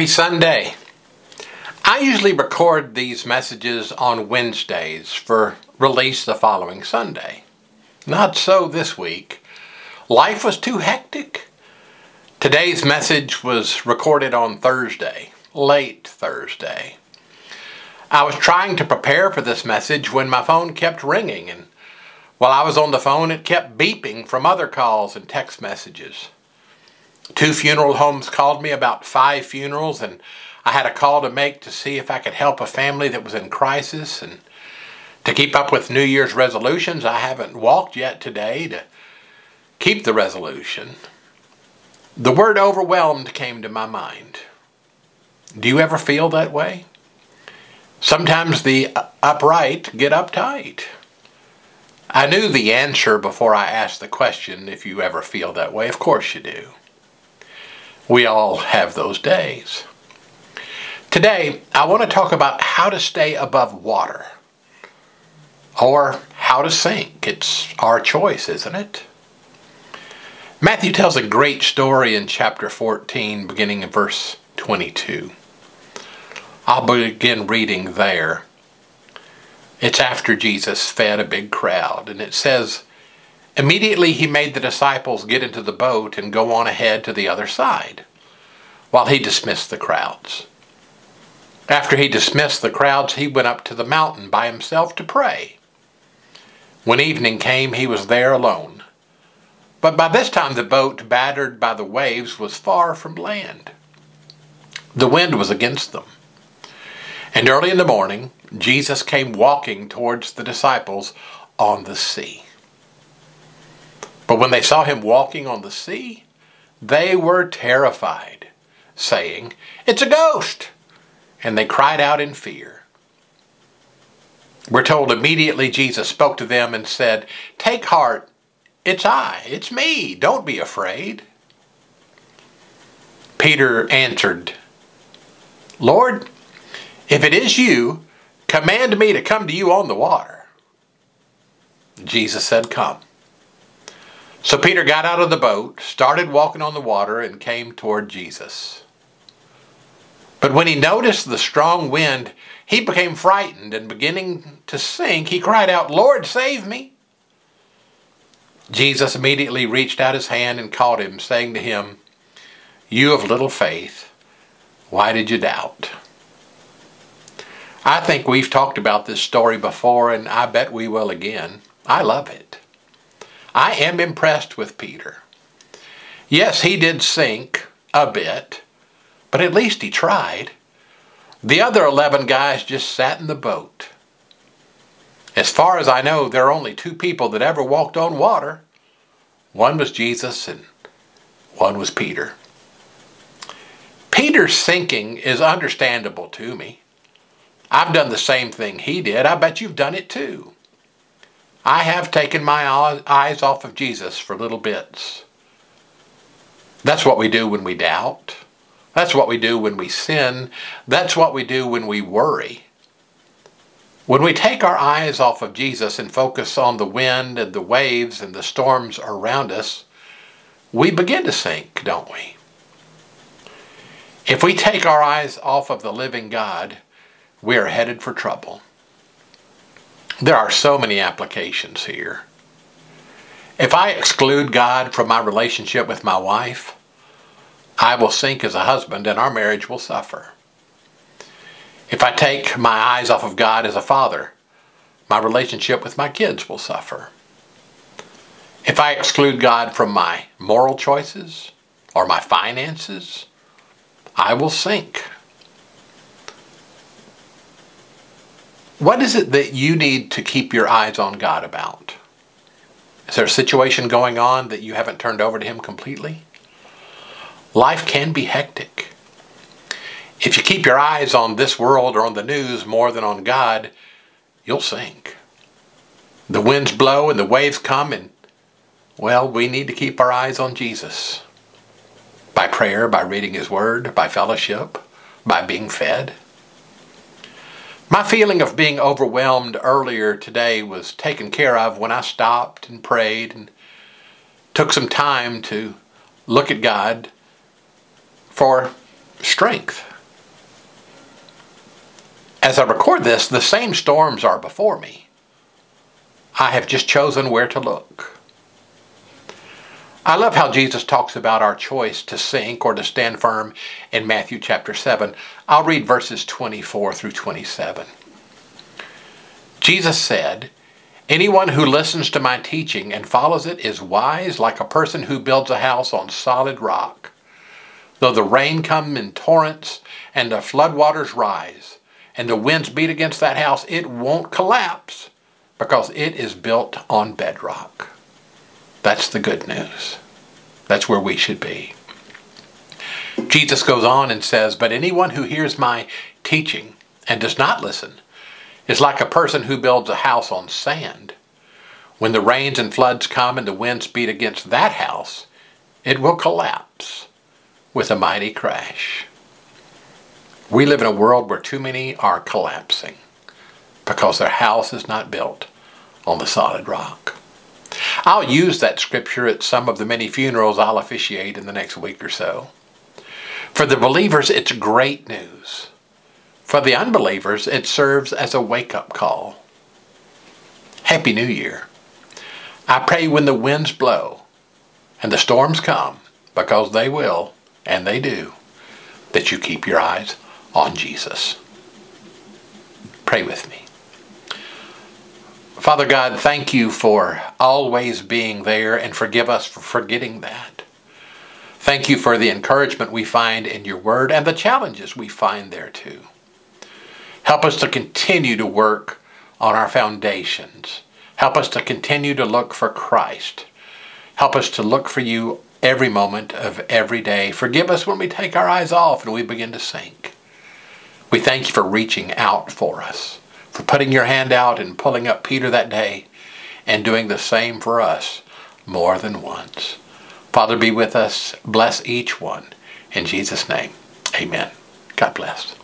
Happy Sunday. I usually record these messages on Wednesdays for release the following Sunday. Not so this week. Life was too hectic. Today's message was recorded on Thursday, late Thursday. I was trying to prepare for this message when my phone kept ringing, and while I was on the phone, it kept beeping from other calls and text messages. Two funeral homes called me about five funerals, and I had a call to make to see if I could help a family that was in crisis. And to keep up with New Year's resolutions, I haven't walked yet today to keep the resolution. The word overwhelmed came to my mind. Do you ever feel that way? Sometimes the upright get uptight. I knew the answer before I asked the question if you ever feel that way. Of course you do. We all have those days. Today, I want to talk about how to stay above water or how to sink. It's our choice, isn't it? Matthew tells a great story in chapter 14, beginning in verse 22. I'll begin reading there. It's after Jesus fed a big crowd, and it says, Immediately he made the disciples get into the boat and go on ahead to the other side, while he dismissed the crowds. After he dismissed the crowds, he went up to the mountain by himself to pray. When evening came, he was there alone. But by this time the boat, battered by the waves, was far from land. The wind was against them. And early in the morning, Jesus came walking towards the disciples on the sea. But when they saw him walking on the sea, they were terrified, saying, It's a ghost! And they cried out in fear. We're told immediately Jesus spoke to them and said, Take heart, it's I, it's me, don't be afraid. Peter answered, Lord, if it is you, command me to come to you on the water. Jesus said, Come. So Peter got out of the boat, started walking on the water, and came toward Jesus. But when he noticed the strong wind, he became frightened, and beginning to sink, he cried out, Lord, save me. Jesus immediately reached out his hand and caught him, saying to him, You of little faith, why did you doubt? I think we've talked about this story before, and I bet we will again. I love it. I am impressed with Peter. Yes, he did sink a bit, but at least he tried. The other 11 guys just sat in the boat. As far as I know, there are only two people that ever walked on water. One was Jesus and one was Peter. Peter's sinking is understandable to me. I've done the same thing he did. I bet you've done it too. I have taken my eyes off of Jesus for little bits. That's what we do when we doubt. That's what we do when we sin. That's what we do when we worry. When we take our eyes off of Jesus and focus on the wind and the waves and the storms around us, we begin to sink, don't we? If we take our eyes off of the living God, we are headed for trouble. There are so many applications here. If I exclude God from my relationship with my wife, I will sink as a husband and our marriage will suffer. If I take my eyes off of God as a father, my relationship with my kids will suffer. If I exclude God from my moral choices or my finances, I will sink. What is it that you need to keep your eyes on God about? Is there a situation going on that you haven't turned over to Him completely? Life can be hectic. If you keep your eyes on this world or on the news more than on God, you'll sink. The winds blow and the waves come and, well, we need to keep our eyes on Jesus. By prayer, by reading His Word, by fellowship, by being fed. My feeling of being overwhelmed earlier today was taken care of when I stopped and prayed and took some time to look at God for strength. As I record this, the same storms are before me. I have just chosen where to look. I love how Jesus talks about our choice to sink or to stand firm in Matthew chapter 7. I'll read verses 24 through 27. Jesus said, Anyone who listens to my teaching and follows it is wise like a person who builds a house on solid rock. Though the rain come in torrents and the floodwaters rise, and the winds beat against that house, it won't collapse because it is built on bedrock. That's the good news. That's where we should be. Jesus goes on and says, But anyone who hears my teaching and does not listen is like a person who builds a house on sand. When the rains and floods come and the winds beat against that house, it will collapse with a mighty crash. We live in a world where too many are collapsing because their house is not built on the solid rock. I'll use that scripture at some of the many funerals I'll officiate in the next week or so. For the believers, it's great news. For the unbelievers, it serves as a wake up call. Happy New Year. I pray when the winds blow and the storms come, because they will, and they do, that you keep your eyes on Jesus. Pray with me. Father God, thank you for always being there and forgive us for forgetting that. Thank you for the encouragement we find in your word and the challenges we find there too. Help us to continue to work on our foundations. Help us to continue to look for Christ. Help us to look for you every moment of every day. Forgive us when we take our eyes off and we begin to sink. We thank you for reaching out for us, for putting your hand out and pulling up Peter that day and doing the same for us more than once. Father, be with us. Bless each one. In Jesus' name, amen. God bless.